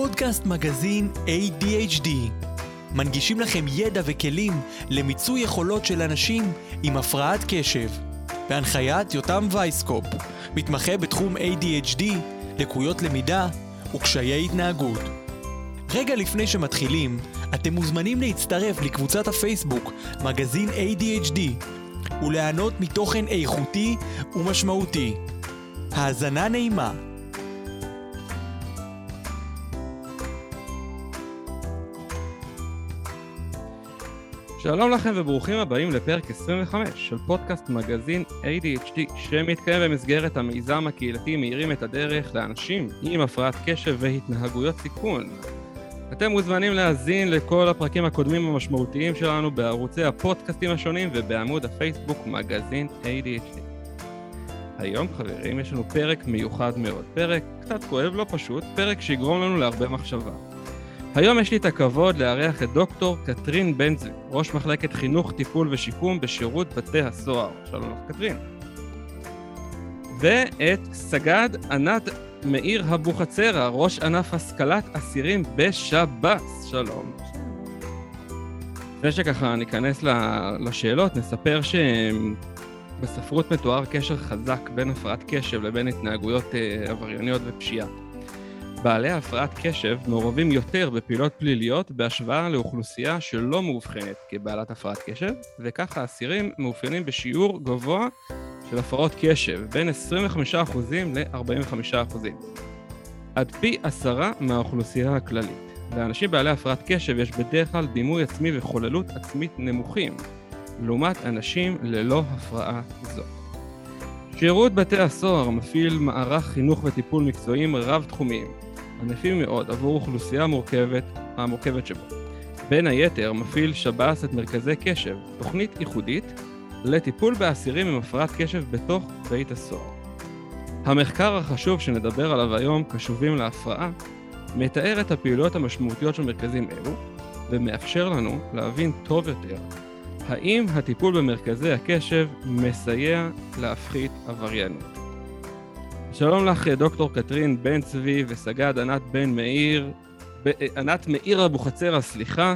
פודקאסט מגזין ADHD. מנגישים לכם ידע וכלים למיצוי יכולות של אנשים עם הפרעת קשב. בהנחיית יותם וייסקופ, מתמחה בתחום ADHD, לקויות למידה וקשיי התנהגות. רגע לפני שמתחילים, אתם מוזמנים להצטרף לקבוצת הפייסבוק מגזין ADHD וליהנות מתוכן איכותי ומשמעותי. האזנה נעימה. שלום לכם וברוכים הבאים לפרק 25 של פודקאסט מגזין ADHD שמתקיים במסגרת המיזם הקהילתי מאירים את הדרך לאנשים עם הפרעת קשב והתנהגויות סיכון. אתם מוזמנים להאזין לכל הפרקים הקודמים המשמעותיים שלנו בערוצי הפודקאסטים השונים ובעמוד הפייסבוק מגזין ADHD. היום חברים יש לנו פרק מיוחד מאוד, פרק קצת כואב, לא פשוט, פרק שיגרום לנו להרבה מחשבה. היום יש לי את הכבוד לארח את דוקטור קטרין בן ראש מחלקת חינוך, טיפול ושיקום בשירות בתי הסוהר. שלום לך קטרין. ואת סגד ענת מאיר אבוחצירא, ראש ענף השכלת אסירים בשב"ס. שלום. לפני שככה ניכנס לשאלות, נספר שבספרות מתואר קשר חזק בין הפרעת קשב לבין התנהגויות אה, עברייניות ופשיעה. בעלי הפרעת קשב מעורבים יותר בפעילות פליליות בהשוואה לאוכלוסייה שלא מאובחנת כבעלת הפרעת קשב, וכך האסירים מאופיינים בשיעור גבוה של הפרעות קשב, בין 25% ל-45%. עד פי עשרה מהאוכלוסייה הכללית. לאנשים בעלי הפרעת קשב יש בדרך כלל דימוי עצמי וחוללות עצמית נמוכים, לעומת אנשים ללא הפרעה זו. שירות בתי הסוהר מפעיל מערך חינוך וטיפול מקצועיים רב-תחומיים, ענפים מאוד עבור אוכלוסייה מורכבת, המורכבת שבו. בין היתר מפעיל שב"ס את מרכזי קשב, תוכנית ייחודית לטיפול באסירים עם הפרעת קשב בתוך בית הסוהר. המחקר החשוב שנדבר עליו היום, קשובים להפרעה, מתאר את הפעילויות המשמעותיות של מרכזים אלו, ומאפשר לנו להבין טוב יותר האם הטיפול במרכזי הקשב מסייע להפחית עבריינות. שלום לך, דוקטור קטרין בן צבי וסגד ענת בן מאיר, ענת מאיר אבוחצירא, סליחה.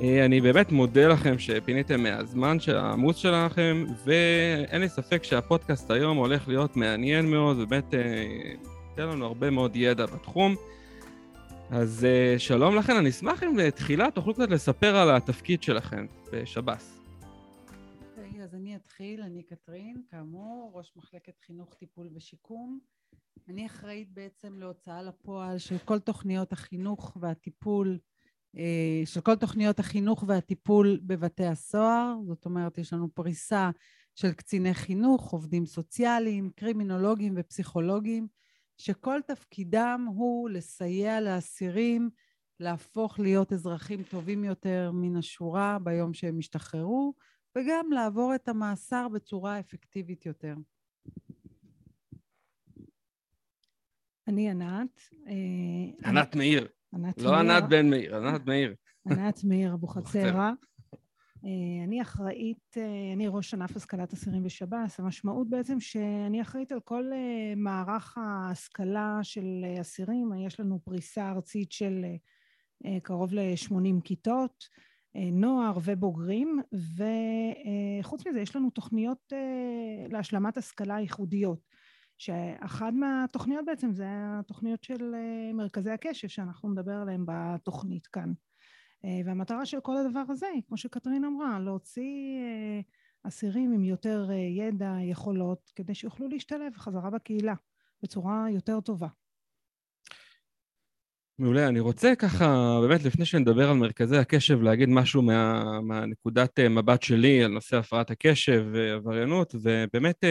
אה, אני באמת מודה לכם שפיניתם מהזמן של העמוס שלכם, ואין לי ספק שהפודקאסט היום הולך להיות מעניין מאוד, ובאמת אה, ייתן לנו הרבה מאוד ידע בתחום. אז אה, שלום לכם, אני אשמח אם בתחילה תוכלו קצת לספר על התפקיד שלכם בשב"ס. אתחיל, אני קטרין, כאמור, ראש מחלקת חינוך, טיפול ושיקום. אני אחראית בעצם להוצאה לפועל של כל תוכניות החינוך והטיפול אה, של כל תוכניות החינוך והטיפול בבתי הסוהר, זאת אומרת יש לנו פריסה של קציני חינוך, עובדים סוציאליים, קרימינולוגים ופסיכולוגים, שכל תפקידם הוא לסייע לאסירים להפוך להיות אזרחים טובים יותר מן השורה ביום שהם ישתחררו, וגם לעבור את המאסר בצורה אפקטיבית יותר. אני ענת. אה, ענת מאיר. ענת לא מאיר. ענת בן מאיר, ענת מאיר. ענת מאיר אבוחצירא. אה, אני אחראית, אה, אני ראש ענף השכלת אסירים בשב"ס. המשמעות בעצם שאני אחראית על כל מערך ההשכלה של אסירים. יש לנו פריסה ארצית של קרוב ל-80 כיתות, נוער ובוגרים, וחוץ מזה יש לנו תוכניות להשלמת השכלה ייחודיות. שאחת מהתוכניות בעצם זה התוכניות של אה, מרכזי הקשב שאנחנו נדבר עליהן בתוכנית כאן. אה, והמטרה של כל הדבר הזה כמו שקטרין אמרה, להוציא אה, אסירים עם יותר ידע, יכולות, כדי שיוכלו להשתלב חזרה בקהילה בצורה יותר טובה. מעולה. אני רוצה ככה, באמת לפני שנדבר על מרכזי הקשב, להגיד משהו מה, מהנקודת מבט שלי על נושא הפרעת הקשב ועבריינות, ובאמת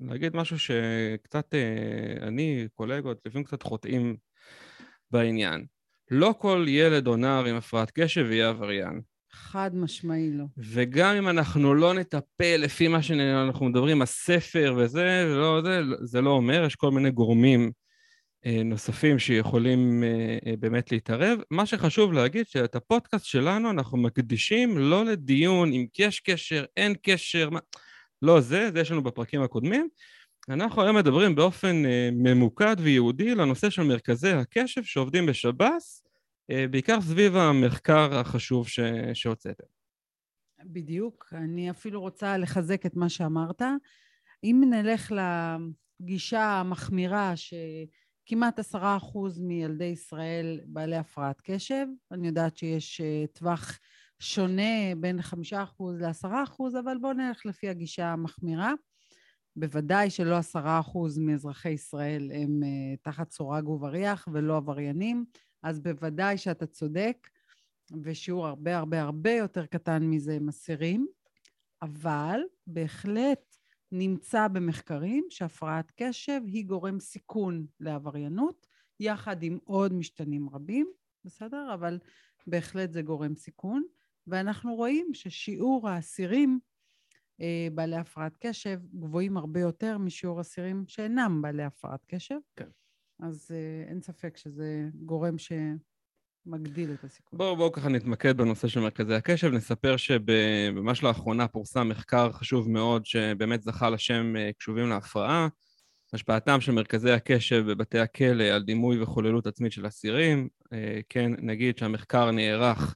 להגיד משהו שקצת אה, אני, קולגות, לפעמים קצת חוטאים בעניין. לא כל ילד או נער עם הפרעת קשב יהיה עבריין. חד משמעי לא. וגם אם אנחנו לא נטפל לפי מה שאנחנו מדברים, הספר וזה, לא, זה, זה לא אומר, יש כל מיני גורמים אה, נוספים שיכולים אה, אה, באמת להתערב. מה שחשוב להגיד, שאת הפודקאסט שלנו אנחנו מקדישים לא לדיון אם יש קשר, אין קשר, מה... לא זה, זה יש לנו בפרקים הקודמים, אנחנו היום מדברים באופן ממוקד וייעודי לנושא של מרכזי הקשב שעובדים בשב"ס, בעיקר סביב המחקר החשוב ש... שהוצאתם. בדיוק, אני אפילו רוצה לחזק את מה שאמרת. אם נלך לגישה המחמירה שכמעט עשרה אחוז מילדי ישראל בעלי הפרעת קשב, אני יודעת שיש uh, טווח שונה בין חמישה אחוז לעשרה אחוז, אבל בואו נלך לפי הגישה המחמירה. בוודאי שלא עשרה אחוז מאזרחי ישראל הם uh, תחת סורג ובריח ולא עבריינים, אז בוודאי שאתה צודק, ושיעור הרבה הרבה הרבה יותר קטן מזה הם אסירים, אבל בהחלט נמצא במחקרים שהפרעת קשב היא גורם סיכון לעבריינות, יחד עם עוד משתנים רבים, בסדר? אבל בהחלט זה גורם סיכון, ואנחנו רואים ששיעור האסירים אה, בעלי הפרעת קשב גבוהים הרבה יותר משיעור אסירים שאינם בעלי הפרעת קשב. כן. אז אה, אין ספק שזה גורם שמגדיל את הסיכון. בואו בוא ככה נתמקד בנושא של מרכזי הקשב. נספר שממש לאחרונה פורסם מחקר חשוב מאוד שבאמת זכה לשם אה, קשובים להפרעה. השפעתם של מרכזי הקשב בבתי הכלא על דימוי וחוללות עצמית של אסירים. כן, נגיד שהמחקר נערך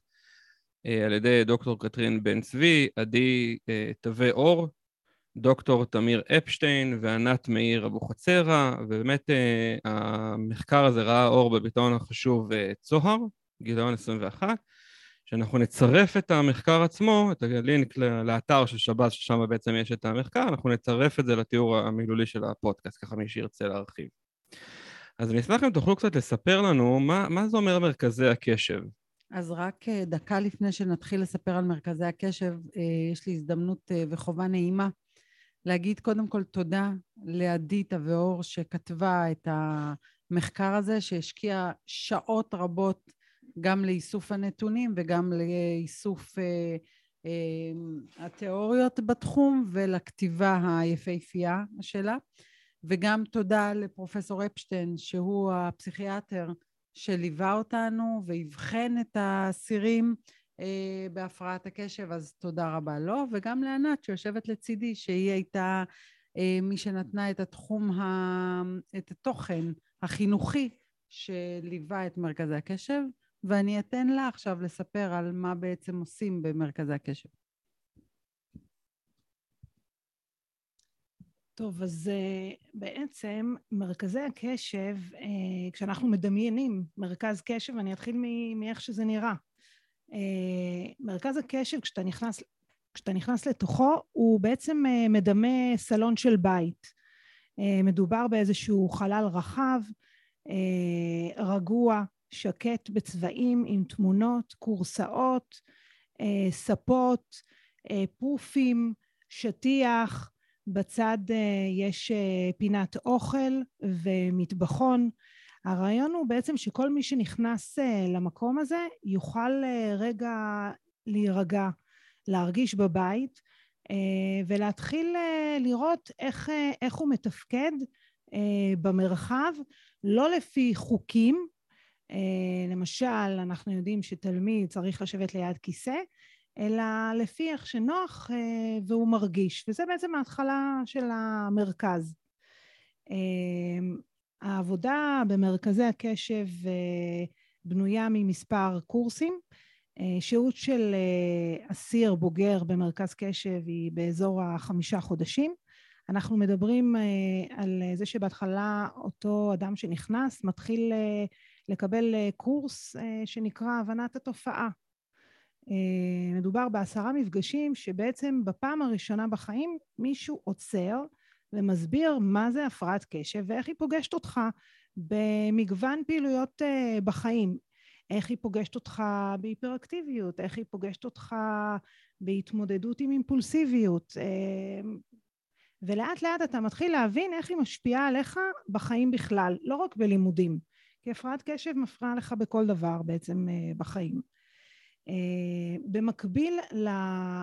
אה, על ידי דוקטור קטרין בן צבי, עדי אה, תווה אור, דוקטור תמיר אפשטיין וענת מאיר אבוחצירא, ובאמת אה, המחקר הזה ראה אור בביטאון החשוב צוהר, גיליון 21, שאנחנו נצרף את המחקר עצמו, את הלינק לאתר של שב"ס, ששם בעצם יש את המחקר, אנחנו נצרף את זה לתיאור המילולי של הפודקאסט, ככה מי שירצה להרחיב. אז אני אשמח אם תוכלו קצת לספר לנו מה, מה זה אומר מרכזי הקשב. אז רק אה, דקה לפני שנתחיל לספר על מרכזי הקשב, אה, יש לי הזדמנות אה, וחובה נעימה להגיד קודם כל תודה לעדית אביאור שכתבה את המחקר הזה, שהשקיעה שעות רבות גם לאיסוף הנתונים וגם לאיסוף התיאוריות בתחום ולכתיבה היפהפייה שלה. וגם תודה לפרופסור אפשטיין, שהוא הפסיכיאטר שליווה אותנו ואבחן את האסירים אה, בהפרעת הקשב, אז תודה רבה לו, וגם לענת שיושבת לצידי, שהיא הייתה אה, מי שנתנה את התחום, ה... את התוכן החינוכי שליווה את מרכזי הקשב, ואני אתן לה עכשיו לספר על מה בעצם עושים במרכזי הקשב. טוב, אז uh, בעצם מרכזי הקשב, uh, כשאנחנו מדמיינים מרכז קשב, אני אתחיל מאיך שזה נראה. Uh, מרכז הקשב, כשאתה נכנס, כשאתה נכנס לתוכו, הוא בעצם מדמה סלון של בית. מדובר באיזשהו חלל רחב, רגוע, שקט בצבעים, עם תמונות, כורסאות, uh, ספות, uh, פופים, שטיח, בצד אה, יש אה, פינת אוכל ומטבחון. הרעיון הוא בעצם שכל מי שנכנס אה, למקום הזה יוכל רגע להירגע, להרגיש בבית ולהתחיל לראות איך, איך הוא מתפקד במרחב, לא לפי חוקים, למשל אנחנו יודעים שתלמיד צריך לשבת ליד כיסא, אלא לפי איך שנוח אה, והוא מרגיש, וזה בעצם ההתחלה של המרכז. אה, העבודה במרכזי הקשב אה, בנויה ממספר קורסים. שהות של אסיר בוגר במרכז קשב היא באזור החמישה חודשים. אנחנו מדברים על זה שבהתחלה אותו אדם שנכנס מתחיל לקבל קורס שנקרא הבנת התופעה. אה, מדובר בעשרה מפגשים שבעצם בפעם הראשונה בחיים מישהו עוצר ומסביר מה זה הפרעת קשב ואיך היא פוגשת אותך במגוון פעילויות אה, בחיים. איך היא פוגשת אותך בהיפראקטיביות, איך היא פוגשת אותך בהתמודדות עם אימפולסיביות. אה, ולאט לאט אתה מתחיל להבין איך היא משפיעה עליך בחיים בכלל, לא רק בלימודים. כי הפרעת קשב מפריעה לך בכל דבר בעצם בחיים. אה, במקביל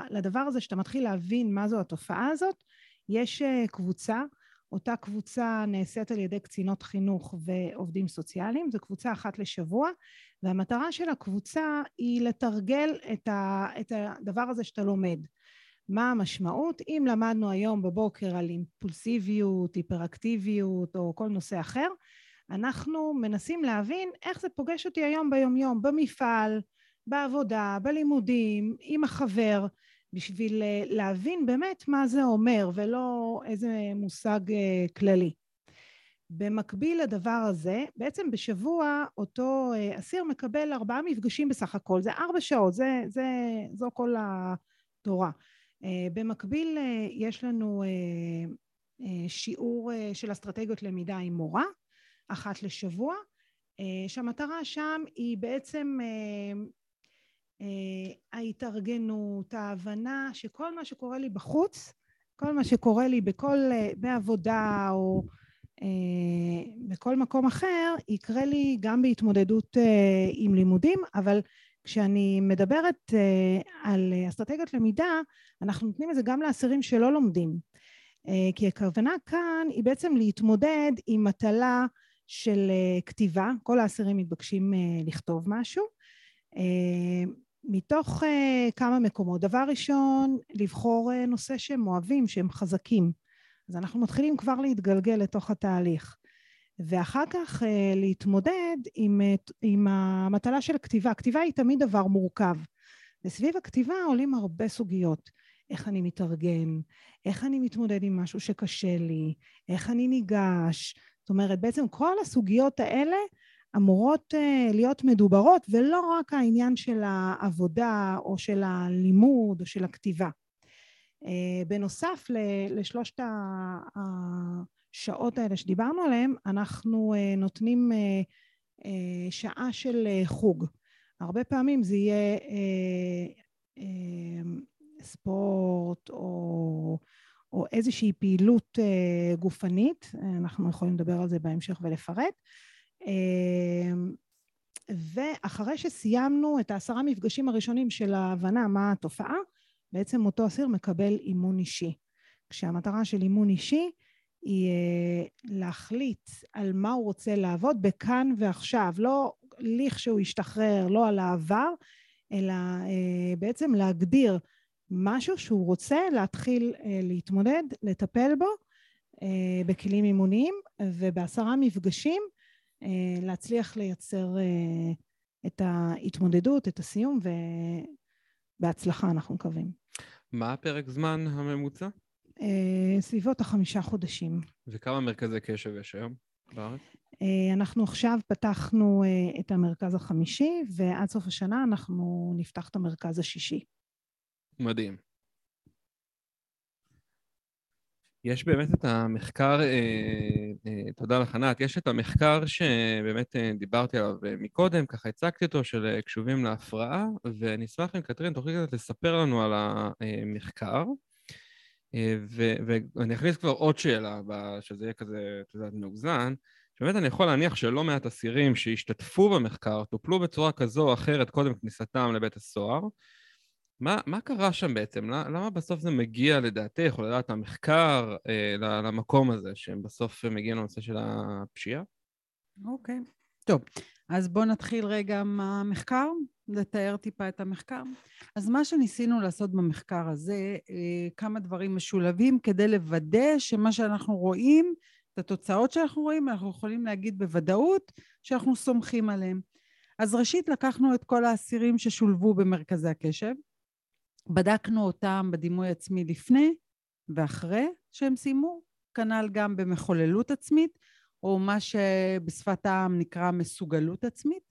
לדבר הזה שאתה מתחיל להבין מה זו התופעה הזאת, יש אה, קבוצה, אותה קבוצה נעשית על ידי קצינות חינוך ועובדים סוציאליים, זו קבוצה אחת לשבוע, והמטרה של הקבוצה היא לתרגל את, ה, את הדבר הזה שאתה לומד. מה המשמעות. אם למדנו היום בבוקר על אימפולסיביות, היפראקטיביות או כל נושא אחר, אנחנו מנסים להבין איך זה פוגש אותי היום ביומיום, במפעל, בעבודה, בלימודים, עם החבר, בשביל אה, להבין באמת מה זה אומר ולא איזה מושג אה, כללי. במקביל לדבר הזה, בעצם בשבוע אותו אה, אסיר מקבל ארבעה מפגשים בסך הכל, זה ארבע שעות, זה, זה, זו כל התורה. במקביל יש לנו שיעור של אסטרטגיות למידה עם מורה, אחת לשבוע, שהמטרה שם היא בעצם אה, ההתארגנות, ההבנה שכל מה שקורה לי בחוץ, כל מה שקורה לי בכל, אה, בעבודה או אה, בכל מקום אחר, יקרה לי גם בהתמודדות עם לימודים, אבל כשאני מדברת על אסטרטגיות למידה, אנחנו נותנים את זה גם לאסירים שלא לומדים. כי הכוונה כאן היא בעצם להתמודד עם מטלה של כתיבה, כל האסירים מתבקשים לכתוב משהו. מתוך uh, כמה מקומות. דבר ראשון, לבחור נושא שהם אוהבים, שהם חזקים. אז אנחנו מתחילים כבר להתגלגל לתוך התהליך. ואחר כך להתמודד עם, עם המטלה של הכתיבה. כתיבה היא תמיד דבר מורכב. וסביב הכתיבה עולים הרבה סוגיות. איך אני מתארגן, איך אני מתמודד עם משהו שקשה לי, איך אני ניגש. זאת אומרת, בעצם כל הסוגיות האלה אמורות uh, להיות מדוברות, ולא רק העניין של העבודה או של הלימוד או של הכתיבה. Uh, בנוסף לשלושת השעות האלה שדיברנו עליהן, אנחנו uh, נותנים שעה של חוג. הרבה פעמים זה יהיה ספורט או, או איזושהי פעילות uh, גופנית, אנחנו יכולים לדבר על זה בהמשך ולפרט. אמ, ואחרי שסיימנו את העשרה מפגשים הראשונים של ההבנה מה התופעה, בעצם אותו אסיר מקבל אימון אישי. כשהמטרה של אימון אישי היא אה, להחליט על מה הוא רוצה לעבוד בכאן ועכשיו, לא לכשהוא ישתחרר, לא על העבר, אלא אה, בעצם להגדיר משהו שהוא רוצה להתחיל אה, להתמודד, לטפל בו בכלים אימוניים, ובעשרה מפגשים אה, להצליח לייצר אה, את ההתמודדות, את הסיום, ובהצלחה אנחנו מקווים. מה הפרק זמן הממוצע? אה, סביבות החמישה חודשים. וכמה מרכזי קשב יש היום בארץ? אנחנו עכשיו פתחנו את המרכז החמישי, ועד סוף השנה אנחנו נפתח את המרכז השישי. מדהים. יש באמת את המחקר, אה, אה, תודה לך ענת, יש את המחקר שבאמת אה, דיברתי עליו מקודם, ככה הצגתי אותו, של קשובים להפרעה, ואני אשמח אם קטרין תוכלי קצת לספר לנו על המחקר. ואני אכניס כבר עוד שאלה, שזה יהיה כזה, את יודעת, מאוזן, שבאמת אני יכול להניח שלא מעט אסירים שהשתתפו במחקר טופלו בצורה כזו או אחרת קודם כניסתם לבית הסוהר, מה, מה קרה שם בעצם? למה בסוף זה מגיע לדעתך, או לדעת המחקר, אה, למקום הזה, שהם בסוף מגיעים לנושא של הפשיעה? אוקיי. Okay. טוב, אז בואו נתחיל רגע מהמחקר, לתאר טיפה את המחקר. אז מה שניסינו לעשות במחקר הזה, אה, כמה דברים משולבים כדי לוודא שמה שאנחנו רואים, את התוצאות שאנחנו רואים, אנחנו יכולים להגיד בוודאות שאנחנו סומכים עליהם. אז ראשית לקחנו את כל האסירים ששולבו במרכזי הקשב, בדקנו אותם בדימוי עצמי לפני ואחרי שהם סיימו, כנ"ל גם במחוללות עצמית, או מה שבשפת העם נקרא מסוגלות עצמית,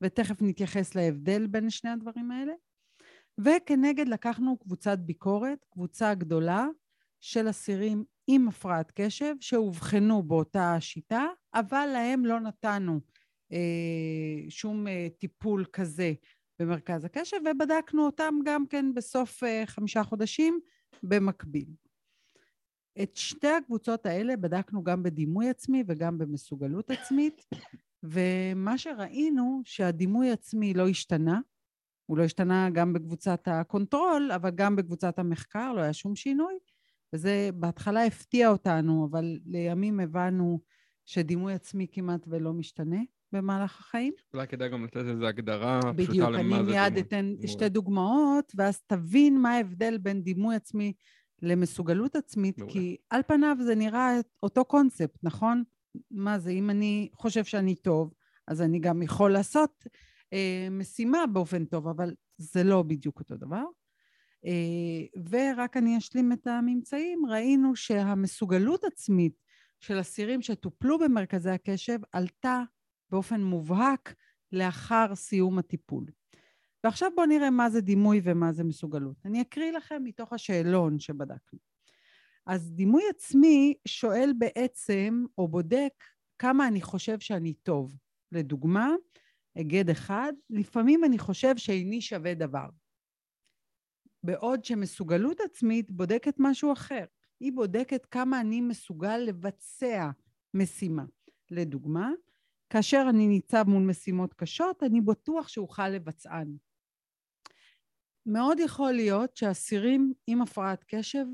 ותכף נתייחס להבדל בין שני הדברים האלה. וכנגד לקחנו קבוצת ביקורת, קבוצה גדולה של אסירים עם הפרעת קשב שאובחנו באותה שיטה, אבל להם לא נתנו אה, שום אה, טיפול כזה במרכז הקשב, ובדקנו אותם גם כן בסוף uh, חמישה חודשים במקביל. את שתי הקבוצות האלה בדקנו גם בדימוי עצמי וגם במסוגלות עצמית, ומה שראינו שהדימוי עצמי לא השתנה, הוא לא השתנה גם בקבוצת ה control, אבל גם בקבוצת המחקר לא היה שום שינוי, וזה בהתחלה הפתיע אותנו, אבל לימים הבנו שדימוי עצמי כמעט ולא משתנה. במהלך החיים. אולי כדאי גם לתת איזו הגדרה פשוטה בדיוק, למה אני זה מיד דימוי. אתן מעולה. שתי דוגמאות, ואז תבין מה ההבדל בין דימוי עצמי למסוגלות עצמית, מעולה. כי על פניו זה נראה אותו קונספט, נכון? מה זה, אם אני חושב שאני טוב, אז אני גם יכול לעשות אה, משימה באופן טוב, אבל זה לא בדיוק אותו דבר. אה, ורק אני אשלים את הממצאים, ראינו שהמסוגלות עצמית של אסירים שטופלו במרכזי הקשב עלתה באופן מובהק לאחר סיום הטיפול. ועכשיו בואו נראה מה זה דימוי ומה זה מסוגלות. אני אקריא לכם מתוך השאלון שבדקנו. אז דימוי עצמי שואל בעצם, או בודק, כמה אני חושב שאני טוב. לדוגמה, היגד אחד, לפעמים אני חושב שאיני שווה דבר. בעוד שמסוגלות עצמית בודקת משהו אחר. היא בודקת כמה אני מסוגל לבצע משימה. לדוגמה, כאשר אני ניצב מול משימות קשות, אני בטוח שאוכל לבצען. מאוד יכול להיות שאסירים עם הפרעת קשב,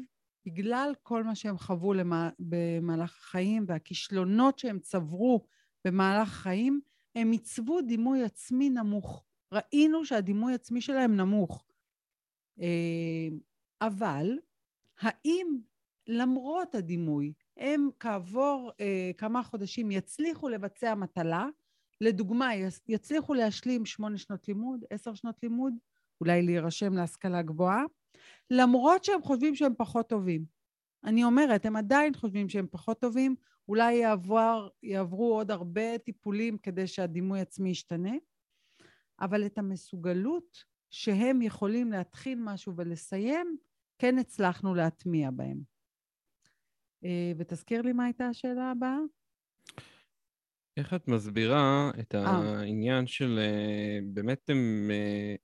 בגלל כל מה שהם חוו למה, במהלך החיים והכישלונות שהם צברו במהלך החיים, הם עיצבו דימוי עצמי נמוך. ראינו שהדימוי עצמי שלהם נמוך. אה, אבל האם למרות הדימוי, הם כעבור אה, כמה חודשים יצליחו לבצע מטלה, לדוגמה, יצליחו להשלים שמונה שנות לימוד, עשר שנות לימוד, אולי להירשם להשכלה גבוהה, למרות שהם חושבים שהם פחות טובים. אני אומרת, הם עדיין חושבים שהם פחות טובים, אולי יעבור, יעברו עוד הרבה טיפולים כדי שהדימוי עצמי ישתנה, אבל את המסוגלות שהם יכולים להתחיל משהו ולסיים, כן הצלחנו להטמיע בהם. אה, ותזכיר לי מה הייתה השאלה הבאה? איך את מסבירה את אה. העניין של אה, באמת הם,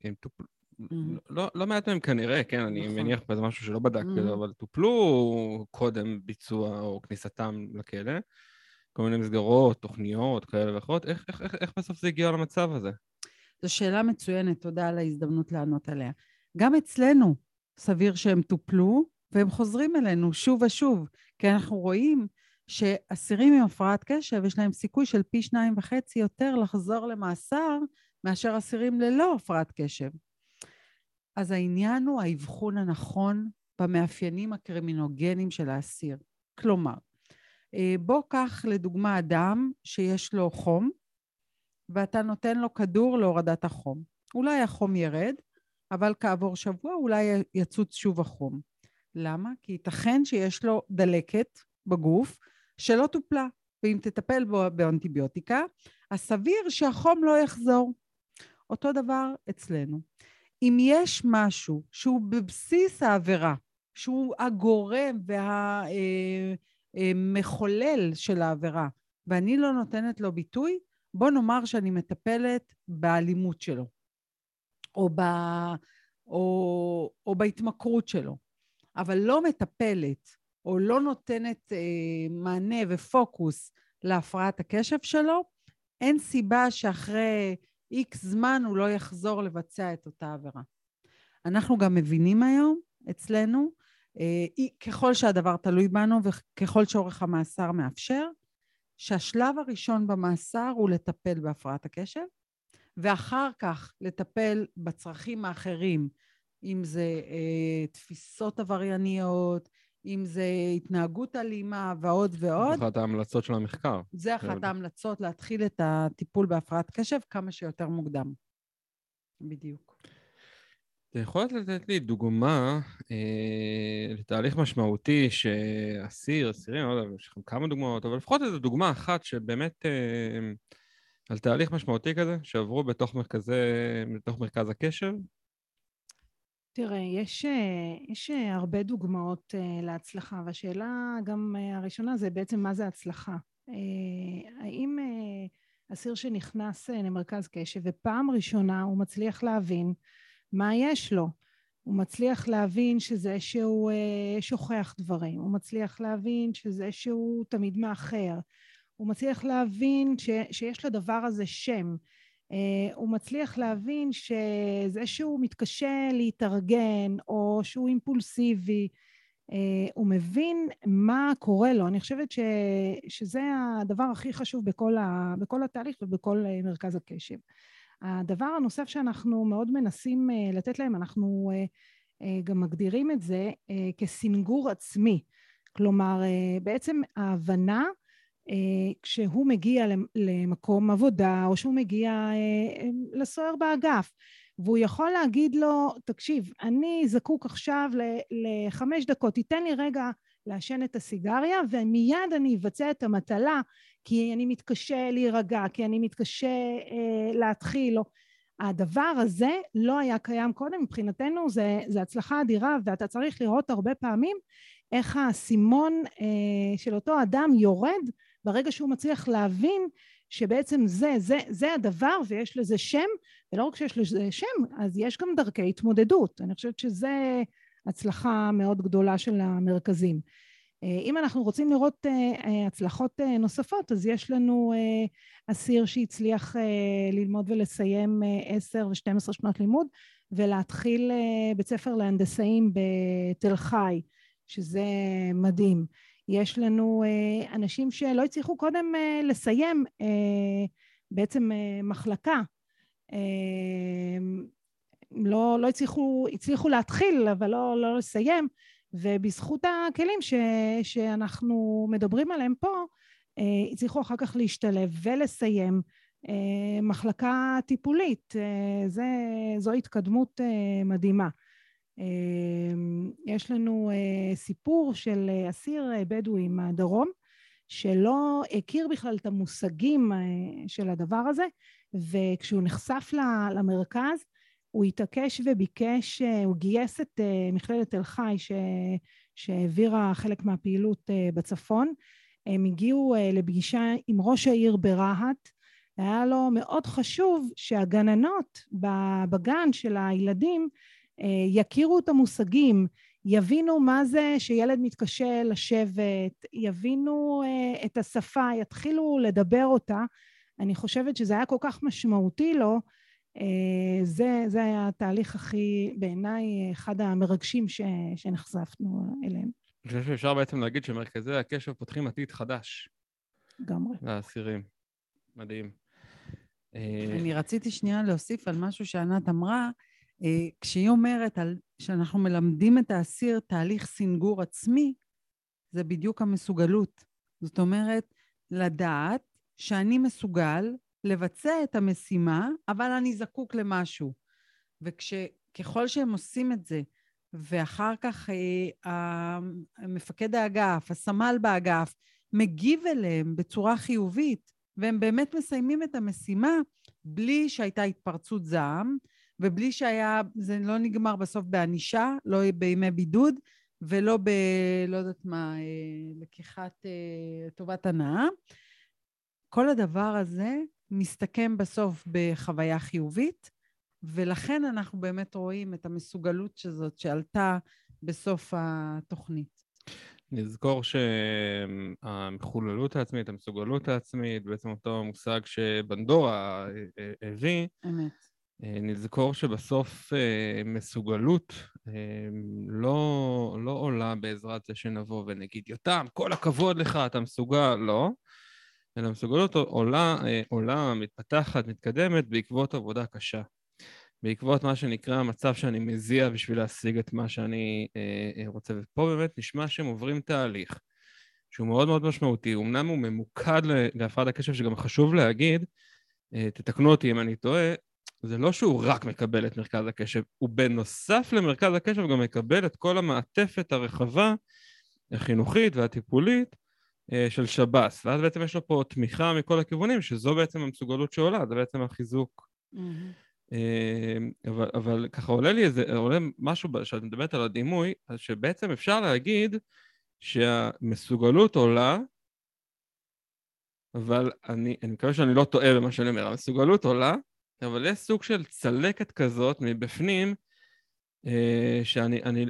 הם טופלו, מהמם. לא, לא מעט מהם כנראה, כן, אני נכון. מניח שזה משהו שלא בדקתי. אבל טופלו קודם ביצוע או כניסתם לכלא, כל מיני מסגרות, תוכניות כאלה ואחרות, איך, איך, איך, איך בסוף זה הגיע למצב הזה? זו שאלה מצוינת, תודה על ההזדמנות לענות עליה. גם אצלנו סביר שהם טופלו, והם חוזרים אלינו שוב ושוב, כי אנחנו רואים שאסירים עם הפרעת קשב, יש להם סיכוי של פי שניים וחצי יותר לחזור למאסר מאשר אסירים ללא הפרעת קשב. אז העניין הוא האבחון הנכון במאפיינים הקרימינוגנים של האסיר. כלומר, אה, בוא קח לדוגמה אדם שיש לו חום, ואתה נותן לו כדור להורדת החום. אולי החום ירד, אבל כעבור שבוע אולי יצוץ שוב החום. למה? כי ייתכן שיש לו דלקת בגוף שלא טופלה, ואם תטפל בו באנטיביוטיקה, אז סביר שהחום לא יחזור. אותו דבר אצלנו. אם יש משהו שהוא בבסיס העבירה, שהוא הגורם והמחולל של העבירה, ואני לא נותנת לו ביטוי, בוא נאמר שאני מטפלת באלימות שלו, או, ב, או, או בהתמכרות שלו, אבל לא מטפלת, או לא נותנת אה, מענה ופוקוס להפרעת הקשב שלו, אין סיבה שאחרי איקס זמן הוא לא יחזור לבצע את אותה עבירה. אנחנו גם מבינים היום אצלנו, אה, ככל שהדבר תלוי בנו וככל שאורך המאסר מאפשר, שהשלב הראשון במאסר הוא לטפל בהפרעת הקשב, ואחר כך לטפל בצרכים האחרים, אם זה אה, תפיסות עברייניות, אם זה התנהגות אלימה ועוד ועוד. אחת ההמלצות של המחקר. זה אחת יודע. ההמלצות, להתחיל את הטיפול בהפרעת קשב כמה שיותר מוקדם. בדיוק. אתה יכול לתת לי דוגמה אה, לתהליך משמעותי שאסיר, אסירים, לא יודע, יש לכם כמה דוגמאות, אבל לפחות איזו דוגמה אחת שבאמת אה, על תהליך משמעותי כזה, שעברו בתוך מרכזי, בתוך מרכז הקשב. תראה, יש, אה, יש אה, הרבה דוגמאות אה, להצלחה, והשאלה גם הראשונה זה בעצם מה זה הצלחה. האם אסיר שנכנס למרכז קשב ופעם ראשונה הוא מצליח להבין מה יש לו? הוא מצליח להבין שזה שהוא שוכח דברים, הוא מצליח להבין שזה שהוא תמיד מאחר, הוא מצליח להבין ש, שיש לדבר הזה שם, הוא מצליח להבין שזה שהוא מתקשה להתארגן או שהוא אימפולסיבי, אה, הוא מבין מה קורה לו. אני חושבת ש, שזה הדבר הכי חשוב בכל, ה, בכל התהליך ובכל אה, מרכז הקשב. הדבר הנוסף שאנחנו מאוד מנסים אה, לתת להם, אנחנו גם מגדירים את זה כסינגור עצמי. כלומר, בעצם ההבנה כשהוא מגיע למקום עבודה או שהוא מגיע לסוהר באגף והוא יכול להגיד לו, תקשיב, אני זקוק עכשיו לחמש דקות, תיתן לי רגע לעשן את הסיגריה ומיד אני אבצע את המטלה כי אני מתקשה להירגע, כי אני מתקשה אה, להתחיל. או... הדבר הזה לא היה קיים קודם, מבחינתנו זה, זה הצלחה אדירה ואתה צריך לראות הרבה פעמים איך האסימון אה, של אותו אדם יורד ברגע שהוא מצליח להבין שבעצם זה, זה, זה הדבר ויש לזה שם, ולא רק שיש לזה שם, אז יש גם דרכי התמודדות. אני חושבת שזה הצלחה מאוד גדולה של המרכזים. אה, אם אנחנו רוצים לראות אה, אה, הצלחות נוספות, אז יש לנו אסיר שהצליח ללמוד ולסיים עשר ושתים עשרה שנות לימוד, ולהתחיל בית ספר להנדסאים בתל חי, שזה מדהים. יש לנו אה, אנשים שלא הצליחו קודם אה, לסיים אה, בעצם מחלקה. לא, לא הצליחו, הצליחו להתחיל, אבל לא, לא לסיים, ובזכות הכלים ש, שאנחנו מדברים עליהם פה, הצליחו אחר כך להשתלב ולסיים מחלקה טיפולית. זה, זו התקדמות מדהימה. אמ, יש לנו אה, סיפור של אה, אסיר אה, בדואי מהדרום, שלא הכיר בכלל את המושגים של הדבר הזה, וכשהוא נחשף למרכז, הוא התעקש וביקש, הוא גייס את מכללת תל חי. שהעבירה חלק מהפעילות בצפון. הם הגיעו לפגישה עם ראש העיר ברהט, היה לו מאוד חשוב שהגננות בגן של הילדים יכירו את המושגים, יבינו מה זה שילד מתקשה לשבת, יבינו אה, את השפה, יתחילו לדבר אותה. אני חושבת שזה היה כל כך משמעותי לו, אה, זה, זה היה התהליך הכי, בעיניי, אחד המרגשים ש, שנחשפנו אליהם. אני חושב שאפשר בעצם להגיד שמרכזי הקשב פותחים עתיד חדש. לגמרי. לאסירים. מדהים. אני רציתי שנייה להוסיף על משהו שענת אמרה. אה, כשהיא אומרת על, שאנחנו מלמדים את האסיר תהליך סינגור עצמי, זה בדיוק המסוגלות. זאת אומרת, לדעת שאני מסוגל לבצע את המשימה, אבל אני זקוק למשהו. וככל שהם עושים את זה, ואחר כך אה, מפקד האגף, הסמל באגף, מגיב אליהם בצורה חיובית, והם באמת מסיימים את המשימה בלי שהייתה התפרצות זעם, ובלי שהיה, זה לא נגמר בסוף בענישה, לא בימי בידוד, ולא ב... לא יודעת מה, אה, לקיחת אה, טובת הנאה. כל הדבר הזה מסתכם בסוף בחוויה חיובית, ולכן אנחנו באמת רואים את המסוגלות הזאת שעלתה בסוף התוכנית. נזכור שהמחוללות העצמית, המסוגלות העצמית, בעצם אותו מושג שבנדורה אה, הביא, אמת. אה, נזכור שבסוף אה, מסוגלות אה, לא, לא עולה בעזרת זה שנבוא ונגיד, יותם, כל הכבוד לך, אתה מסוגל, לא. אלא מסוגלות עולה, עולה, מתפתחת, מתקדמת בעקבות עבודה קשה. בעקבות מה שנקרא המצב שאני מזיע בשביל להשיג את מה שאני רוצה. ופה באמת נשמע שהם עוברים תהליך שהוא מאוד מאוד משמעותי. אמנם הוא ממוקד להפרעת הקשב, שגם חשוב להגיד, תתקנו אותי אם אני טועה, זה לא שהוא רק מקבל את מרכז הקשב, הוא בנוסף למרכז הקשב גם מקבל את כל המעטפת הרחבה, החינוכית והטיפולית אה, של שב"ס, ואז בעצם יש לו פה תמיכה מכל הכיוונים, שזו בעצם המסוגלות שעולה, זה בעצם החיזוק. Mm-hmm. אבל, אבל ככה עולה לי איזה, עולה משהו, כשאת מדברת על הדימוי, אז שבעצם אפשר להגיד שהמסוגלות עולה, אבל אני, אני מקווה שאני לא טועה במה שאני אומר, המסוגלות עולה, אבל יש סוג של צלקת כזאת מבפנים, אה, שאני, אני,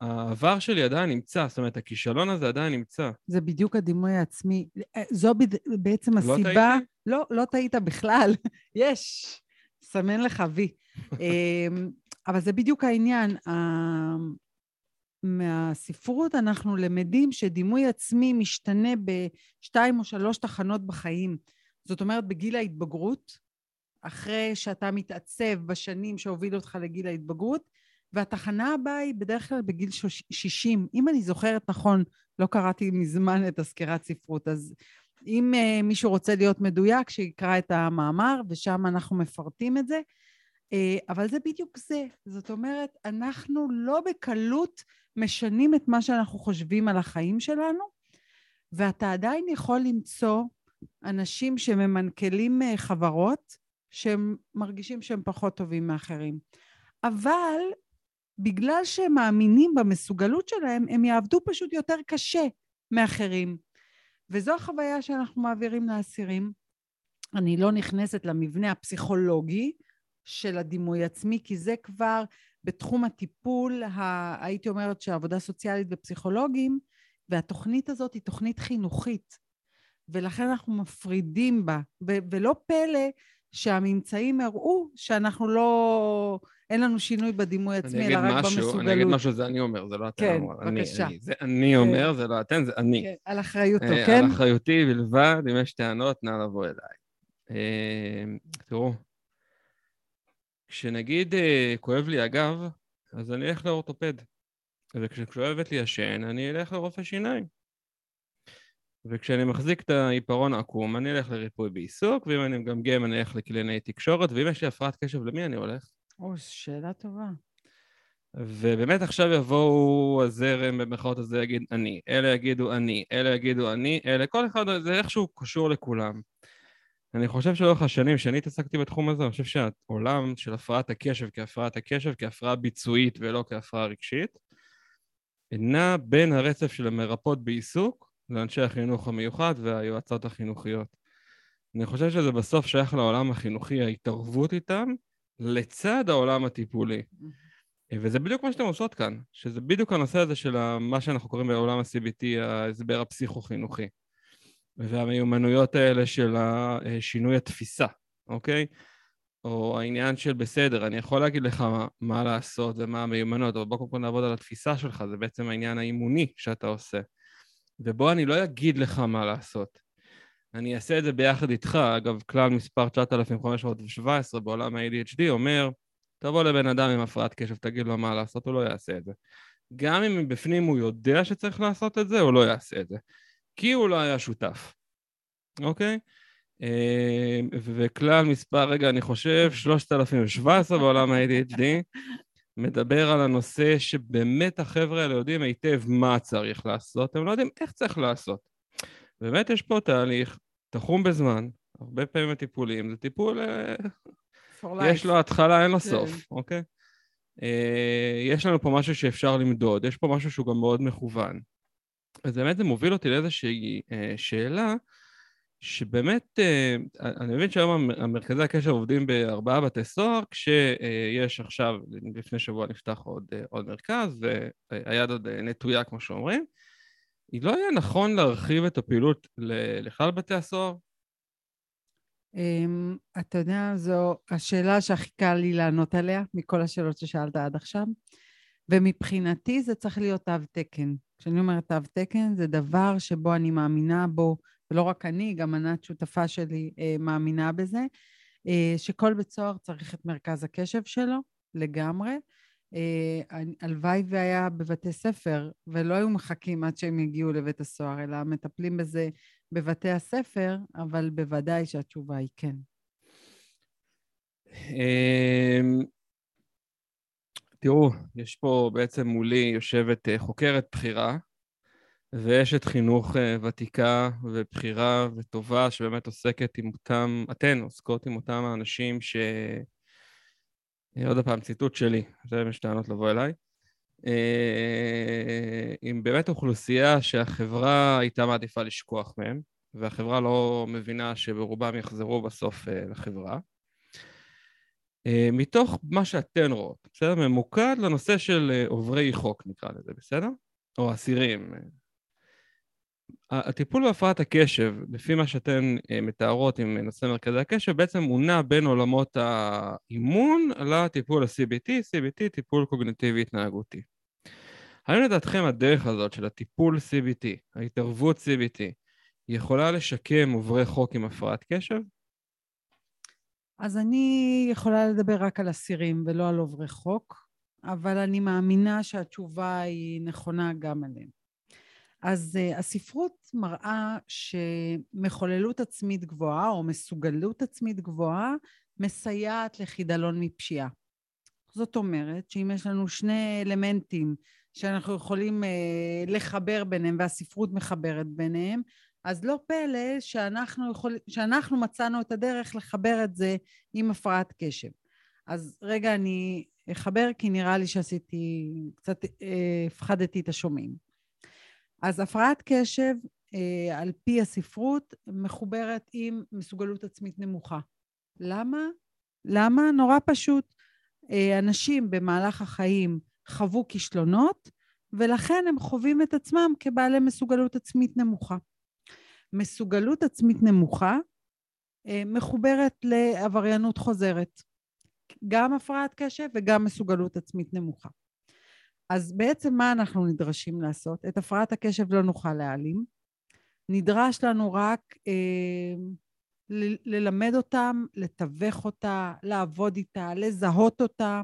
העבר שלי עדיין נמצא, זאת אומרת, הכישלון הזה עדיין נמצא. זה בדיוק הדימוי העצמי. אה, זו בעצם לא הסיבה... לא טעיתי? לא, לא טעית בכלל. יש, סמן לך וי. אמ, אבל זה בדיוק העניין. מהספרות אנחנו למדים שדימוי עצמי משתנה בשתיים או שלוש תחנות בחיים. זאת אומרת, בגיל ההתבגרות, אחרי שאתה מתעצב בשנים שהובילו אותך לגיל ההתבגרות, והתחנה הבאה היא בדרך כלל בגיל 60. אם אני זוכרת נכון, לא קראתי מזמן את הסקירת ספרות, אז אם uh, מישהו רוצה להיות מדויק, שיקרא את המאמר, ושם אנחנו מפרטים את זה. Uh, אבל זה בדיוק זה. זאת אומרת, אנחנו לא בקלות משנים את מה שאנחנו חושבים על החיים שלנו, ואתה עדיין יכול למצוא אנשים שממנכלים uh, חברות, שהם מרגישים שהם פחות טובים מאחרים. אבל בגלל שהם מאמינים במסוגלות שלהם, הם יעבדו פשוט יותר קשה מאחרים. וזו החוויה שאנחנו מעבירים לאסירים. אני לא נכנסת למבנה הפסיכולוגי של הדימוי עצמי, כי זה כבר בתחום הטיפול, ה... הייתי אומרת שהעבודה סוציאלית ופסיכולוגים, והתוכנית הזאת היא תוכנית חינוכית, ולכן אנחנו מפרידים בה, ו- ולא פלא שהממצאים הראו שאנחנו לא... אין לנו שינוי בדימוי עצמי, אלא רק משהו, במסוגלות. אני אגיד משהו, זה אני אומר, זה לא אתם כן. בבקשה. אני, זה אני אומר, זה לא אתם, זה אני. כן, על אחריותו, אה, כן? על אחריותי בלבד, אם יש טענות, נא לבוא אליי. אה, תראו, כשנגיד אה, כואב לי הגב, אז אני אלך לאורתופד. וכשכואבת לי השן, אני אלך לרופא שיניים. וכשאני מחזיק את העיפרון עקום, אני אלך לריפוי בעיסוק, ואם אני מגמגם, אני אלך לקלינאי תקשורת, ואם יש לי הפרעת קשב, למי אני הולך? או, שאלה טובה. ובאמת עכשיו יבואו הזרם, במרכאות הזה יגיד אני, אלה יגידו אני, אלה יגידו אני, אלה, כל אחד, זה איכשהו קשור לכולם. אני חושב שלאורך השנים שאני התעסקתי בתחום הזה, אני חושב שהעולם של הפרעת הקשב כהפרעת הקשב, כהפרעה ביצועית ולא כהפרעה רגשית, נע בין הרצף של המרפאות בעיסוק לאנשי החינוך המיוחד והיועצות החינוכיות. אני חושב שזה בסוף שייך לעולם החינוכי, ההתערבות איתם, לצד העולם הטיפולי. וזה בדיוק מה שאתם עושות כאן, שזה בדיוק הנושא הזה של מה שאנחנו קוראים בעולם ה-CBT, ההסבר הפסיכו-חינוכי. והמיומנויות האלה של שינוי התפיסה, אוקיי? או העניין של בסדר, אני יכול להגיד לך מה, מה לעשות ומה המיומנות, אבל בוא קודם כל נעבוד על התפיסה שלך, זה בעצם העניין האימוני שאתה עושה. ובוא אני לא אגיד לך מה לעשות. אני אעשה את זה ביחד איתך. אגב, כלל מספר 9517 בעולם ה-ADHD אומר, תבוא לבן אדם עם הפרעת קשב, תגיד לו מה לעשות, הוא לא יעשה את זה. גם אם בפנים הוא יודע שצריך לעשות את זה, הוא לא יעשה את זה. כי הוא לא היה שותף, אוקיי? אה, וכלל מספר, רגע, אני חושב, 3017 בעולם ה-ADHD, מדבר על הנושא שבאמת החבר'ה האלה יודעים היטב מה צריך לעשות, הם לא יודעים איך צריך לעשות. באמת יש פה תהליך תחום בזמן, הרבה פעמים הטיפולים, זה טיפול, אה, יש לו התחלה, אין לו כן. סוף, אוקיי? אה, יש לנו פה משהו שאפשר למדוד, יש פה משהו שהוא גם מאוד מכוון. אז באמת זה מוביל אותי לאיזושהי אה, שאלה, שבאמת, אני מבין שהיום המרכזי הקשר עובדים בארבעה בתי סוהר, כשיש עכשיו, לפני שבוע נפתח עוד, עוד מרכז, והיד עוד נטויה, כמו שאומרים. היא לא יהיה נכון להרחיב את הפעילות לכלל בתי הסוהר? Um, אתה יודע, זו השאלה שהכי קל לי לענות עליה מכל השאלות ששאלת עד עכשיו, ומבחינתי זה צריך להיות תו תקן. כשאני אומרת תו תקן, זה דבר שבו אני מאמינה בו, ולא רק אני, גם ענת שותפה שלי uh, מאמינה בזה, uh, שכל בית סוהר צריך את מרכז הקשב שלו לגמרי. אה, הלוואי והיה בבתי ספר, ולא היו מחכים עד שהם יגיעו לבית הסוהר, אלא מטפלים בזה בבתי הספר, אבל בוודאי שהתשובה היא כן. אמ, תראו, יש פה בעצם מולי יושבת אה, חוקרת בכירה, ואשת חינוך אה, ותיקה ובכירה וטובה, שבאמת עוסקת עם אותם, אתן עוסקות עם אותם האנשים ש... אה, עוד פעם, ציטוט שלי, עכשיו יש טענות לבוא אליי. אה, עם באמת אוכלוסייה שהחברה הייתה מעדיפה לשכוח מהם, והחברה לא מבינה שברובם יחזרו בסוף לחברה. מתוך מה שאתן רואות, בסדר? ממוקד לנושא של עוברי חוק, נקרא לזה, בסדר? או אסירים, הטיפול בהפרעת הקשב, לפי מה שאתן אה, מתארות עם נושא מרכזי הקשב, בעצם הוא נע בין עולמות האימון לטיפול ה-CBT, CBT, טיפול קוגניטיבי התנהגותי. האם לדעתכם הדרך הזאת של הטיפול CBT, ההתערבות CBT, יכולה לשקם עוברי חוק עם הפרעת קשב? אז אני יכולה לדבר רק על אסירים ולא על עוברי חוק, אבל אני מאמינה שהתשובה היא נכונה גם עליהם. אז uh, הספרות מראה שמחוללות עצמית גבוהה או מסוגלות עצמית גבוהה מסייעת לחידלון מפשיעה. זאת אומרת שאם יש לנו שני אלמנטים שאנחנו יכולים uh, לחבר ביניהם והספרות מחברת ביניהם, אז לא פלא שאנחנו, יכול, שאנחנו מצאנו את הדרך לחבר את זה עם הפרעת קשב. אז רגע, אני אחבר כי נראה לי שעשיתי, קצת אה, הפחדתי את השומעים. אז הפרעת קשב, אה, על פי הספרות, מחוברת עם מסוגלות עצמית נמוכה. למה? למה? נורא פשוט. אה, אנשים במהלך החיים חוו כישלונות, ולכן הם חווים את עצמם כבעלי מסוגלות עצמית נמוכה. מסוגלות עצמית נמוכה אה, מחוברת לעבריינות חוזרת. גם הפרעת קשב וגם מסוגלות עצמית נמוכה. אז בעצם מה אנחנו נדרשים לעשות? את הפרעת הקשב לא נוכל להעלים. נדרש לנו רק אה, ל- ללמד אותם, לתווך אותה, לעבוד איתה, לזהות אותה,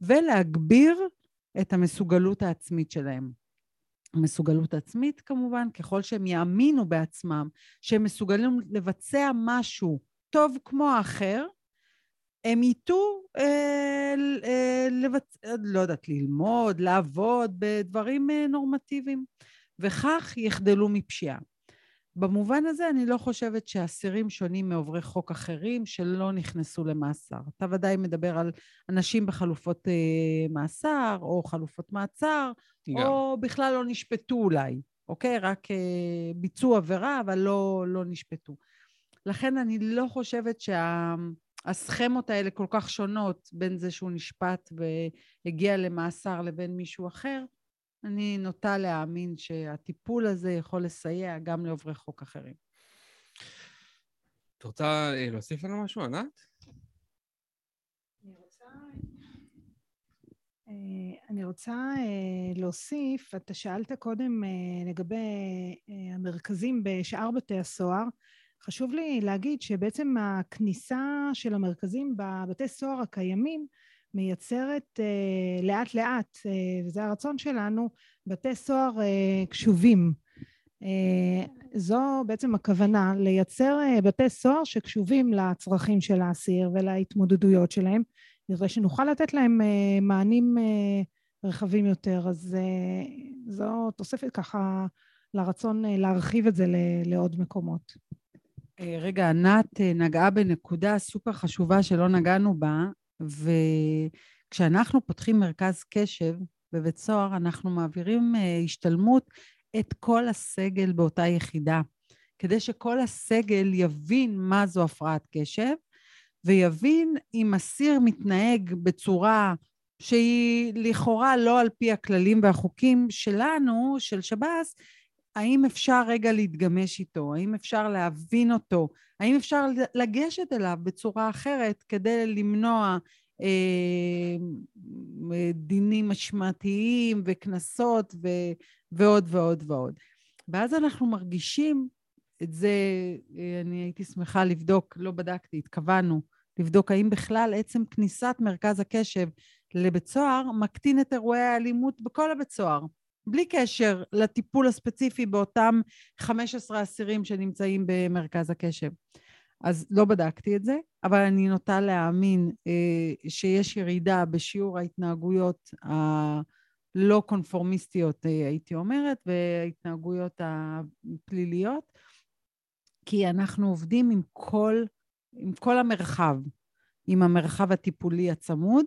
ולהגביר את המסוגלות העצמית שלהם. מסוגלות עצמית כמובן, ככל שהם יאמינו בעצמם שהם מסוגלים לבצע משהו טוב כמו האחר, הם ייטו, אה, אה, לבצ... לא יודעת, ללמוד, לעבוד בדברים אה, נורמטיביים, וכך יחדלו מפשיעה. במובן הזה אני לא חושבת שאסירים שונים מעוברי חוק אחרים שלא נכנסו למאסר. אתה ודאי מדבר על אנשים בחלופות אה, מאסר, או חלופות מעצר, גם. או בכלל לא נשפטו אולי, אוקיי? רק אה, ביצעו עבירה, אבל לא, לא נשפטו. לכן אני לא חושבת שהסכמות האלה כל כך שונות בין זה שהוא נשפט והגיע למאסר לבין מישהו אחר. אני נוטה להאמין שהטיפול הזה יכול לסייע גם לעוברי חוק אחרים. את רוצה אה, להוסיף לנו משהו, ענת? אני רוצה, אה, אני רוצה אה, להוסיף, אתה שאלת קודם לגבי המרכזים בשאר בתי הסוהר. חשוב לי להגיד שבעצם הכניסה של המרכזים בבתי סוהר הקיימים מייצרת uh, לאט לאט, uh, וזה הרצון שלנו, בתי סוהר uh, קשובים. Uh, זו בעצם הכוונה, לייצר uh, בתי סוהר שקשובים לצרכים של האסיר ולהתמודדויות שלהם, כדי שנוכל לתת להם uh, מענים uh, רחבים יותר. אז uh, זו תוספת ככה לרצון uh, להרחיב את זה לעוד מקומות. רגע, ענת נגעה בנקודה סופר חשובה שלא נגענו בה, וכשאנחנו פותחים מרכז קשב בבית סוהר, אנחנו מעבירים אה, השתלמות את כל הסגל באותה יחידה, כדי שכל הסגל יבין מה זו הפרעת קשב, ויבין אם אסיר מתנהג בצורה שהיא לכאורה לא על פי הכללים והחוקים שלנו, של שב"ס, האם אפשר רגע להתגמש איתו? האם אפשר להבין אותו? האם אפשר לגשת אליו בצורה אחרת כדי למנוע אה, דינים משמעתיים וקנסות ו- ועוד ועוד ועוד. ואז אנחנו מרגישים את זה, אה, אני הייתי שמחה לבדוק, לא בדקתי, התכוונו, לבדוק האם בכלל עצם כניסת מרכז הקשב לבית סוהר מקטין את אירועי האלימות בכל הבית סוהר. בלי קשר לטיפול הספציפי באותם 15 אסירים שנמצאים במרכז הקשב. אז לא בדקתי את זה, אבל אני נוטה להאמין אה, שיש ירידה בשיעור ההתנהגויות הלא קונפורמיסטיות, אה, הייתי אומרת, וההתנהגויות הפליליות, כי אנחנו עובדים עם כל, עם כל המרחב, עם המרחב הטיפולי הצמוד,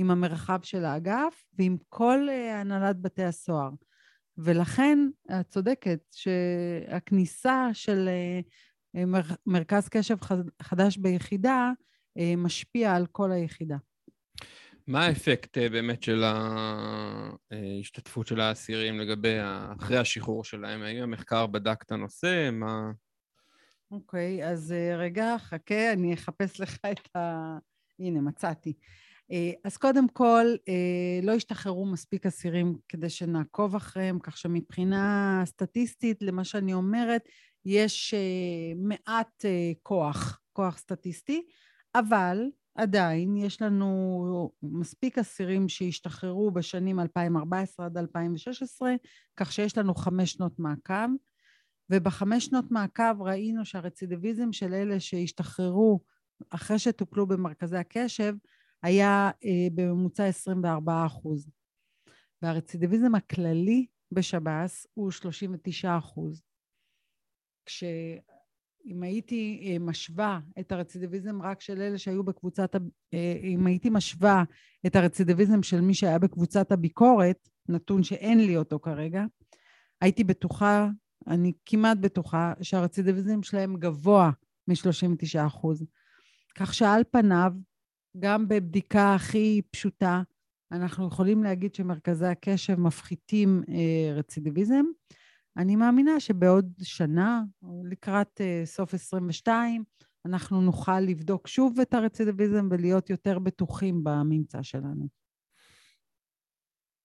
עם המרחב של האגף ועם כל אה, הנהלת בתי הסוהר. ולכן את צודקת שהכניסה של אה, מרכז קשב חדש ביחידה משפיע על כל היחידה. מה האפקט באמת של ההשתתפות של האסירים לגבי אחרי השחרור שלהם? האם המחקר בדק את הנושא? מה... אוקיי, okay, אז רגע, חכה, אני אחפש לך את ה... הנה, מצאתי. אה, אז קודם כל, אה, לא השתחררו מספיק אסירים כדי שנעקוב אחריהם, כך שמבחינה סטטיסטית, למה שאני אומרת, יש אה, מעט כוח, כוח סטטיסטי, אבל עדיין יש לנו מספיק אסירים שהשתחררו בשנים 2014 עד 2016, כך שיש לנו חמש שנות מעקב, ובחמש שנות מעקב ראינו שהרצידיביזם של אלה שהשתחררו אחרי שטופלו במרכזי הקשב היה אה, בממוצע 24 אחוז. והרצידיביזם הכללי בשב"ס הוא 39 אחוז. כשאם הייתי אה, משווה את הרצידיביזם רק של אלה שהיו בקבוצת, אה, אם הייתי משווה את הרצידיביזם של מי שהיה בקבוצת הביקורת, נתון שאין לי אותו כרגע, הייתי בטוחה, אני כמעט בטוחה שהרצידיביזם שלהם גבוה מ-39 אחוז. כך שעל פניו גם בבדיקה הכי פשוטה, אנחנו יכולים להגיד שמרכזי הקשב מפחיתים אה, רצידיביזם. אני מאמינה שבעוד שנה, לקראת אה, סוף 22, אנחנו נוכל לבדוק שוב את הרצידיביזם ולהיות יותר בטוחים בממצא שלנו.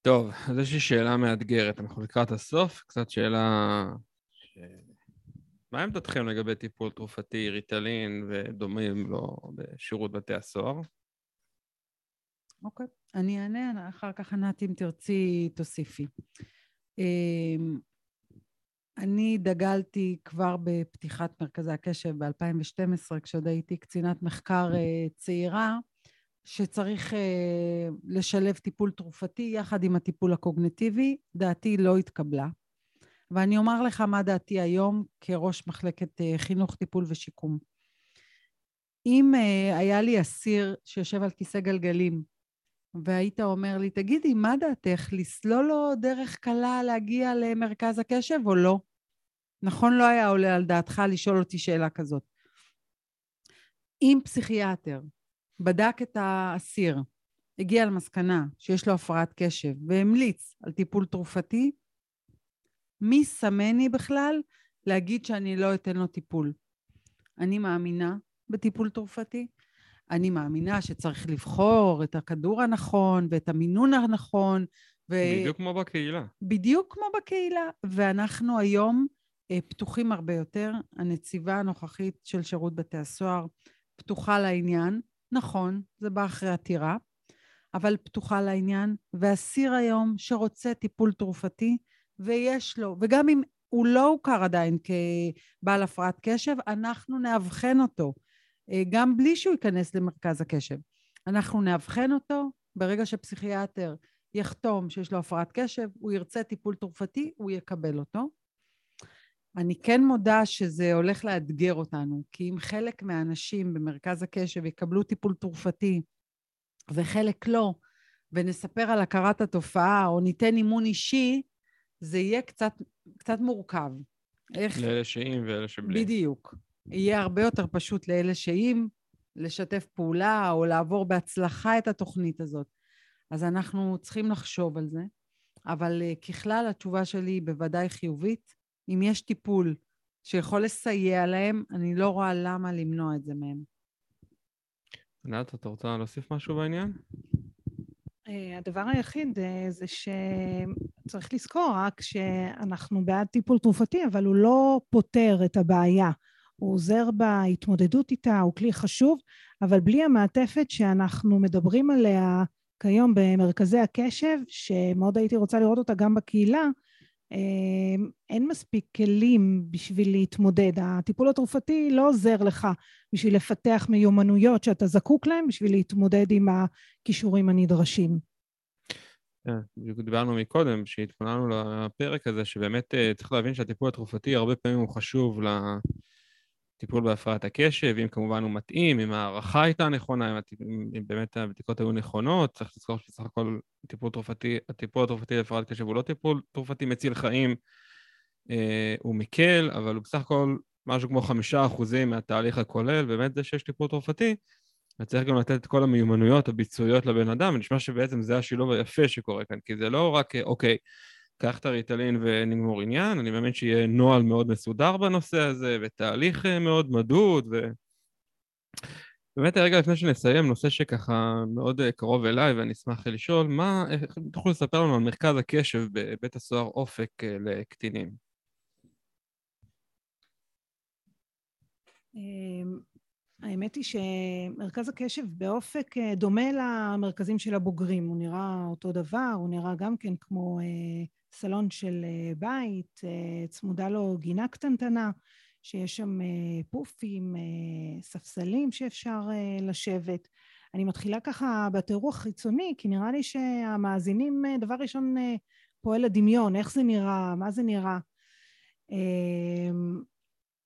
טוב, אז יש לי שאלה מאתגרת. אנחנו לקראת הסוף, קצת שאלה... ש... מה עמדתכם לגבי טיפול תרופתי, ריטלין ודומים לו בשירות בתי הסוהר? אוקיי, אני אענה, אחר כך ענת, אם תרצי, תוסיפי. אמ, אני דגלתי כבר בפתיחת מרכזי הקשב ב-2012, כשעוד הייתי קצינת מחקר אה, צעירה, שצריך אה, לשלב טיפול תרופתי יחד עם הטיפול הקוגנטיבי. דעתי לא התקבלה. ואני אומר לך מה דעתי היום כראש מחלקת אה, חינוך, טיפול ושיקום. אם היה לי אסיר שיושב על כיסא גלגלים והיית אומר לי, תגידי, מה דעתך, לסלול לו דרך קלה להגיע למרכז הקשב או לא? נכון, לא היה עולה על דעתך לשאול אותי שאלה כזאת. אם פסיכיאטר בדק את האסיר, הגיע למסקנה שיש לו הפרעת קשב והמליץ על טיפול תרופתי, מי סמני בכלל להגיד שאני לא אתן לו טיפול? אני מאמינה בטיפול תרופתי, אני מאמינה שצריך לבחור את הכדור הנכון ואת המינון הנכון. ו... בדיוק כמו בקהילה. בדיוק כמו בקהילה. ואנחנו היום אה, פתוחים הרבה יותר. הנציבה הנוכחית של שירות בתי הסוהר פתוחה לעניין. נכון, זה בא אחרי עתירה, אבל פתוחה לעניין. ואסיר היום שרוצה טיפול תרופתי, ויש לו, וגם אם הוא לא הוכר עדיין כבעל הפרעת קשב, אנחנו נאבחן אותו. אה, גם בלי שהוא ייכנס למרכז הקשב. אנחנו נאבחן אותו, ברגע שפסיכיאטר יחתום שיש לו הפרעת קשב, הוא ירצה טיפול תרופתי, הוא יקבל אותו. אני כן מודה שזה הולך לאתגר אותנו, כי אם חלק מהאנשים במרכז הקשב יקבלו טיפול תרופתי וחלק לא, ונספר על הכרת התופעה או ניתן אימון אישי, זה יהיה קצת, קצת מורכב. איך... לאלה שעם ואלה שבלי. בדיוק. יהיה הרבה יותר פשוט לאלה שאם לשתף פעולה או לעבור בהצלחה את התוכנית הזאת. אז אנחנו צריכים לחשוב על זה, אבל uh, ככלל התשובה שלי היא בוודאי חיובית. אם יש טיפול שיכול לסייע להם, אני לא רואה למה למנוע את זה מהם. ענת, את רוצה להוסיף משהו בעניין? אה, הדבר היחיד אה, זה שצריך לזכור רק שאנחנו בעד טיפול תרופתי, אבל הוא לא פותר את הבעיה. הוא עוזר בהתמודדות איתה, הוא כלי חשוב, אבל בלי המעטפת שאנחנו מדברים עליה כיום במרכזי הקשב, שמאוד הייתי רוצה לראות אותה גם בקהילה, אה, אין מספיק כלים בשביל להתמודד. הטיפול התרופתי לא עוזר לך בשביל לפתח מיומנויות שאתה זקוק להן בשביל להתמודד עם הכישורים הנדרשים. כן, בדיוק דיברנו מקודם, כשהתכוננו לפרק הזה, שבאמת אה, צריך להבין שהטיפול התרופתי הרבה פעמים הוא חשוב טיפול בהפרעת הקשב, אם כמובן הוא מתאים, אם ההערכה הייתה נכונה, אם, אם, באמת הבדיקות היו נכונות, צריך לזכור שבסך הכל טיפול תרופתי, הטיפול התרופתי להפרעת קשב הוא לא טיפול תרופתי מציל חיים, אה, הוא מקל, אבל הוא בסך הכל משהו כמו חמישה אחוזים מהתהליך הכולל, באמת זה שיש טיפול תרופתי, וצריך גם לתת את כל המיומנויות הביצועיות לבן אדם, ונשמע שבעצם זה השילוב היפה שקורה כאן, כי זה לא רק, אוקיי, קח את הריטלין ונגמור עניין, אני מאמין שיהיה נוהל מאוד מסודר בנושא הזה, ותהליך אה, מאוד מדוד, ו... באמת רגע לפני שנסיים, נושא שככה מאוד אה, קרוב אליי ואני אשמח לשאול, מה, איך תוכלו לספר לנו על מרכז הקשב בבית הסוהר אופק אה, לקטינים? אמ, האמת היא שמרכז הקשב באופק אה, דומה למרכזים של הבוגרים, הוא נראה אותו דבר, הוא נראה גם כן כמו סלון של בית, צמודה לו גינה קטנטנה. שיש שם אה, פופים, אה, ספסלים שאפשר אה, לשבת. אני מתחילה ככה בתיאור החיצוני, כי נראה לי שהמאזינים, דבר ראשון, פועל הדמיון, איך זה נראה, מה זה נראה.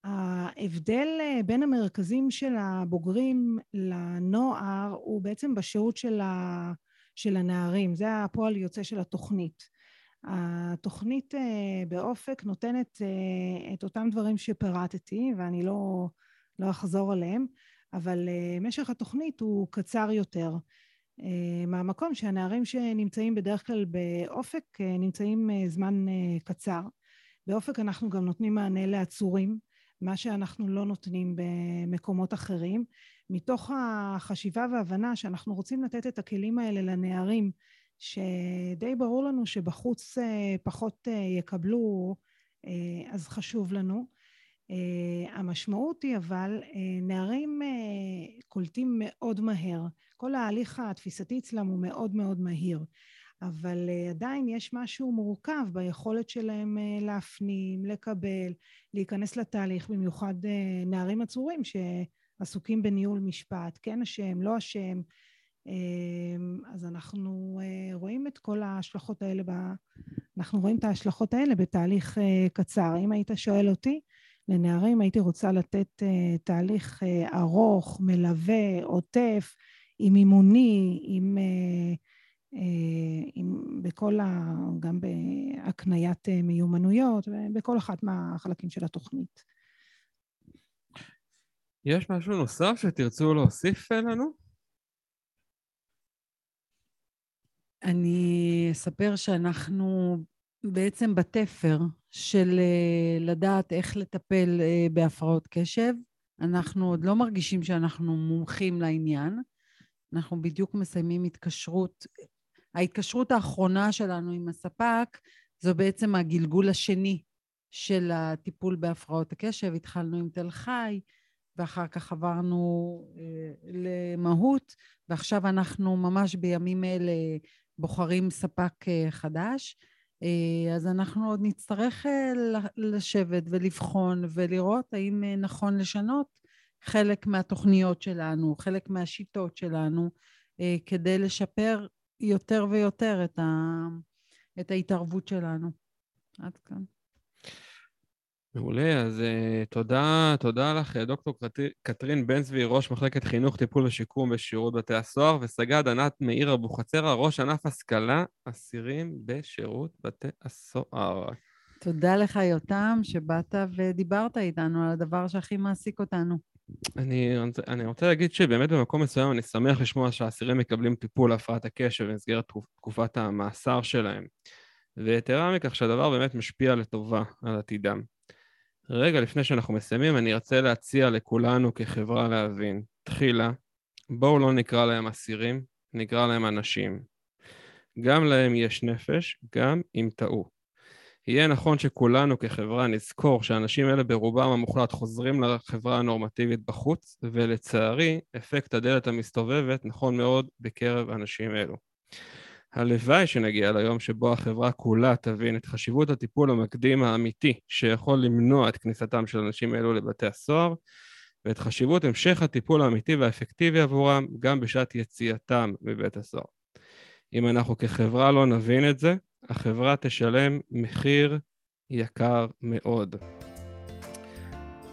ההבדל בין המרכזים של הבוגרים לנוער הוא בעצם בשירות של, ה, של הנערים, זה הפועל יוצא של התוכנית. התוכנית אה, באופק נותנת אה, את אותם דברים שפירטתי ואני לא, לא אחזור עליהם, אבל אה, משך התוכנית הוא קצר יותר. מהמקום שהנערים שנמצאים בדרך כלל באופק נמצאים זמן קצר. באופק אנחנו גם נותנים מענה לעצורים, מה שאנחנו לא נותנים במקומות אחרים, מתוך החשיבה והבנה שאנחנו רוצים לתת את הכלים האלה לנערים שדי ברור לנו שבחוץ אה, פחות אה, יקבלו, אה, אז חשוב לנו. המשמעות היא אבל, נערים קולטים מאוד מהר. כל ההליך התפיסתי אצלם הוא מאוד מאוד מהיר. אבל עדיין יש משהו מורכב ביכולת שלהם להפנים, לקבל, להיכנס לתהליך, במיוחד נערים עצורים שעסוקים בניהול משפט, כן אשם, לא אשם, אמ, אז אנחנו אה, רואים את כל ההשלכות האלה, ב... אנחנו רואים את ההשלכות האלה בתהליך אה, קצר. אם היית שואל אותי, לנערים הייתי רוצה לתת אה, תהליך ארוך, מלווה, עוטף, עם אימוני, עם, עם בכל ה... גם בהקניית מיומנויות, בכל אחת מהחלקים של התוכנית. יש משהו נוסף שתרצו להוסיף לנו? אני אספר שאנחנו בעצם בתפר של אה, לדעת איך לטפל אה, בהפרעות קשב. אנחנו עוד לא מרגישים שאנחנו מומחים לעניין. אנחנו בדיוק מסיימים התקשרות. ההתקשרות האחרונה שלנו עם הספק זו בעצם הגלגול השני של הטיפול בהפרעות הקשב. התחלנו עם תל חי, ואחר כך עברנו אה, למהות, ועכשיו אנחנו ממש בימים אלה בוחרים ספק אה, חדש, אה, אז אנחנו עוד נצטרך לשבת ולבחון ולראות האם נכון לשנות חלק מהתוכניות שלנו, חלק מהשיטות שלנו, כדי לשפר יותר ויותר את, ה... את ההתערבות שלנו. עד כאן. מעולה, אז uh, תודה, תודה לך, דוקטור קטרין בן צבי, ראש מחלקת חינוך, טיפול ושיקום בשירות בתי הסוהר, וסגד ענת מאיר אבוחצירא, ראש ענף השכלה אסירים בשירות בתי הסוהר. תודה לך, יותם, שבאת ודיברת איתנו על הדבר שהכי מעסיק אותנו. אני, אני רוצה להגיד שבאמת במקום מסוים אני שמח לשמוע שהאסירים מקבלים טיפול להפרעת הקשב במסגרת תקופת המאסר שלהם. ויתרה מכך שהדבר באמת משפיע לטובה על עתידם. רגע לפני שאנחנו מסיימים, אני ארצה להציע לכולנו כחברה להבין. תחילה, בואו לא נקרא להם אסירים, נקרא להם אנשים. גם להם יש נפש, גם אם טעו. יהיה נכון שכולנו כחברה נזכור שהאנשים האלה ברובם המוחלט חוזרים לחברה הנורמטיבית בחוץ, ולצערי, אפקט הדלת המסתובבת נכון מאוד בקרב אנשים אלו. הלוואי שנגיע ליום שבו החברה כולה תבין את חשיבות הטיפול המקדים האמיתי שיכול למנוע את כניסתם של אנשים אלו לבתי הסוהר ואת חשיבות המשך הטיפול האמיתי והאפקטיבי עבורם גם בשעת יציאתם מבית הסוהר. אם אנחנו כחברה לא נבין את זה, החברה תשלם מחיר יקר מאוד.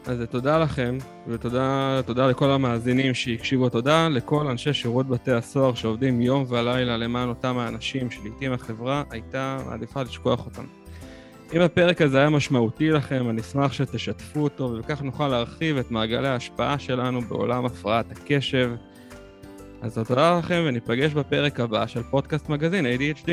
אז תודה לכם, ותודה לכל המאזינים שהקשיבו. תודה לכל אנשי שירות בתי הסוהר שעובדים יום ולילה למען אותם האנשים שלעיתים החברה הייתה מעדיפה לשכוח אותם. אם הפרק הזה היה משמעותי לכם, אני אשמח שתשתפו אותו, ובכך נוכל להרחיב את מעגלי ההשפעה שלנו בעולם הפרעת הקשב. אז תודה לכם, וניפגש בפרק הבא של פודקאסט מגזין ADHD.